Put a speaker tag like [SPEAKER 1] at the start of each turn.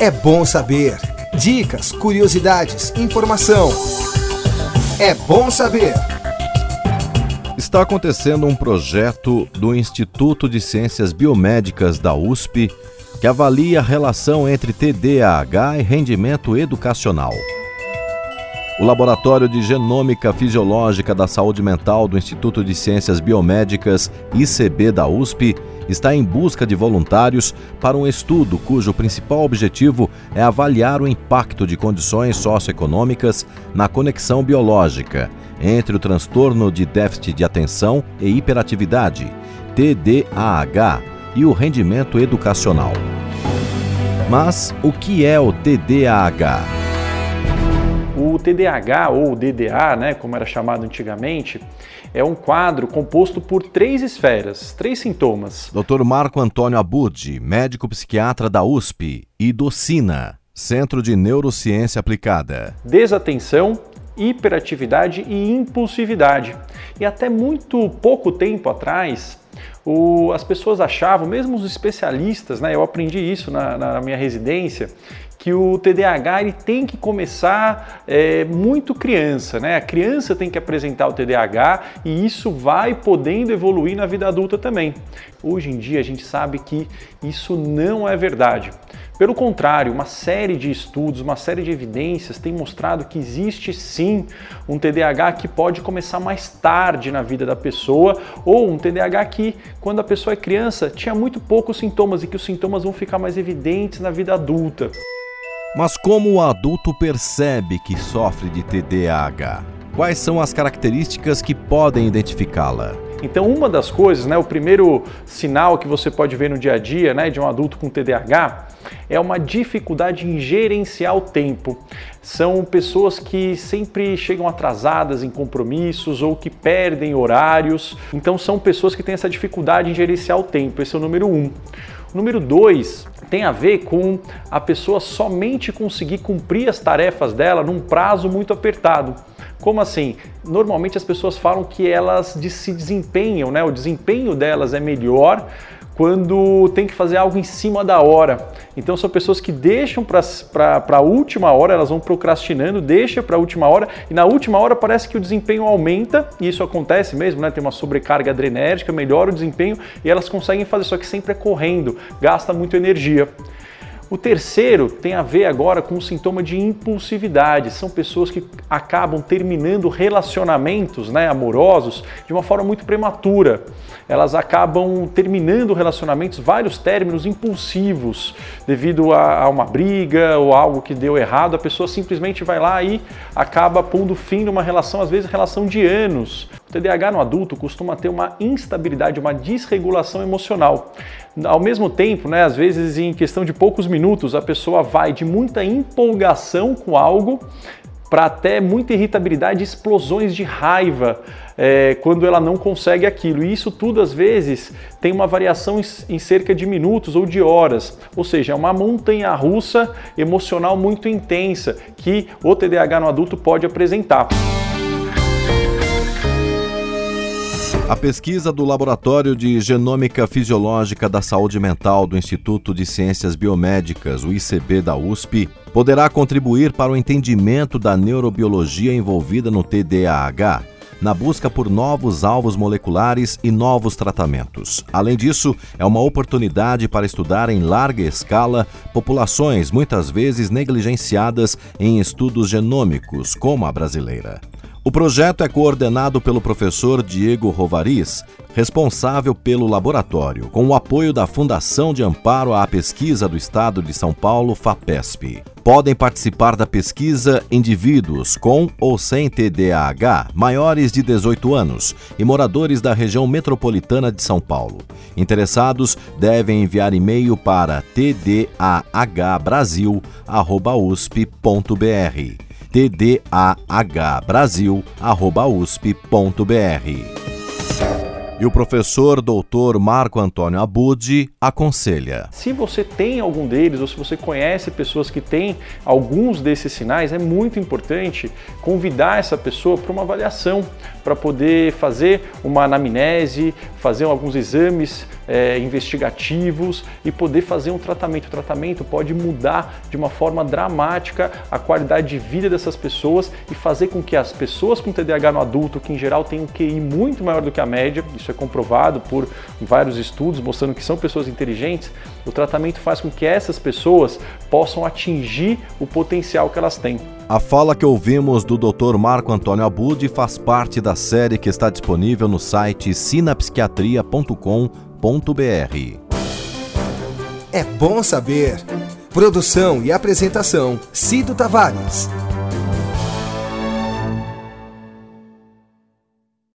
[SPEAKER 1] É bom saber. Dicas, curiosidades, informação. É bom saber.
[SPEAKER 2] Está acontecendo um projeto do Instituto de Ciências Biomédicas da USP que avalia a relação entre TDAH e rendimento educacional. O Laboratório de Genômica Fisiológica da Saúde Mental do Instituto de Ciências Biomédicas, ICB da USP, está em busca de voluntários para um estudo cujo principal objetivo é avaliar o impacto de condições socioeconômicas na conexão biológica entre o transtorno de déficit de atenção e hiperatividade, TDAH, e o rendimento educacional. Mas o que é o TDAH?
[SPEAKER 3] O TDAH ou DDA, né, como era chamado antigamente, é um quadro composto por três esferas, três sintomas.
[SPEAKER 2] Dr. Marco Antônio Abud, médico psiquiatra da USP e do SINA, Centro de Neurociência Aplicada.
[SPEAKER 3] Desatenção, hiperatividade e impulsividade. E até muito pouco tempo atrás, o, as pessoas achavam, mesmo os especialistas, né, eu aprendi isso na, na minha residência, que o TDAH ele tem que começar é, muito criança, né? A criança tem que apresentar o TDAH e isso vai podendo evoluir na vida adulta também. Hoje em dia a gente sabe que isso não é verdade. Pelo contrário, uma série de estudos, uma série de evidências tem mostrado que existe sim um TDAH que pode começar mais tarde na vida da pessoa ou um TDAH que, quando a pessoa é criança, tinha muito poucos sintomas e que os sintomas vão ficar mais evidentes na vida adulta.
[SPEAKER 2] Mas como o adulto percebe que sofre de TDAH? Quais são as características que podem identificá-la?
[SPEAKER 3] Então, uma das coisas, né, o primeiro sinal que você pode ver no dia a dia né, de um adulto com TDAH é uma dificuldade em gerenciar o tempo. São pessoas que sempre chegam atrasadas em compromissos ou que perdem horários. Então, são pessoas que têm essa dificuldade em gerenciar o tempo. Esse é o número um. Número dois tem a ver com a pessoa somente conseguir cumprir as tarefas dela num prazo muito apertado. Como assim? Normalmente as pessoas falam que elas se desempenham, né? O desempenho delas é melhor quando tem que fazer algo em cima da hora. Então são pessoas que deixam para a última hora, elas vão procrastinando, deixa para a última hora e na última hora parece que o desempenho aumenta e isso acontece mesmo, né? Tem uma sobrecarga adrenérgica, melhora o desempenho e elas conseguem fazer, só que sempre é correndo, gasta muito energia. O terceiro tem a ver agora com o sintoma de impulsividade. São pessoas que acabam terminando relacionamentos né, amorosos de uma forma muito prematura. Elas acabam terminando relacionamentos, vários términos impulsivos, devido a, a uma briga ou algo que deu errado. A pessoa simplesmente vai lá e acaba pondo fim numa relação, às vezes relação de anos. O TDAH no adulto costuma ter uma instabilidade, uma desregulação emocional. Ao mesmo tempo, né, às vezes em questão de poucos minutos, a pessoa vai de muita empolgação com algo para até muita irritabilidade, explosões de raiva é, quando ela não consegue aquilo. E isso tudo, às vezes, tem uma variação em, cerca de minutos ou de horas. Ou seja, é uma montanha russa emocional muito intensa que o TDAH no adulto pode apresentar.
[SPEAKER 2] A pesquisa do Laboratório de Genômica Fisiológica da Saúde Mental do Instituto de Ciências Biomédicas, o ICB da USP, poderá contribuir para o entendimento da neurobiologia envolvida no TDAH, na busca por novos alvos moleculares e novos tratamentos. Além disso, é uma oportunidade para estudar em larga escala populações muitas vezes negligenciadas em estudos genômicos, como a brasileira. O projeto é coordenado pelo professor Diego Rovariz, responsável pelo laboratório, com o apoio da Fundação de Amparo à Pesquisa do Estado de São Paulo, FAPESP. Podem participar da pesquisa indivíduos com ou sem TDAH, maiores de 18 anos e moradores da região metropolitana de São Paulo. Interessados devem enviar e-mail para tdahbrasil.usp.br tdahbrasil.usp.br. E o professor doutor Marco Antônio Abud aconselha:
[SPEAKER 3] Se você tem algum deles ou se você conhece pessoas que têm alguns desses sinais, é muito importante convidar essa pessoa para uma avaliação, para poder fazer uma anamnese, fazer alguns exames é, investigativos e poder fazer um tratamento. O tratamento pode mudar de uma forma dramática a qualidade de vida dessas pessoas e fazer com que as pessoas com TDAH no adulto, que em geral têm um QI muito maior do que a média, isso é comprovado por vários estudos mostrando que são pessoas inteligentes, o tratamento faz com que essas pessoas possam atingir o potencial que elas têm.
[SPEAKER 2] A fala que ouvimos do Dr. Marco Antônio Abud faz parte da série que está disponível no site sinapsiquiatria.com.br
[SPEAKER 1] é bom saber. Produção e apresentação: Cido Tavares.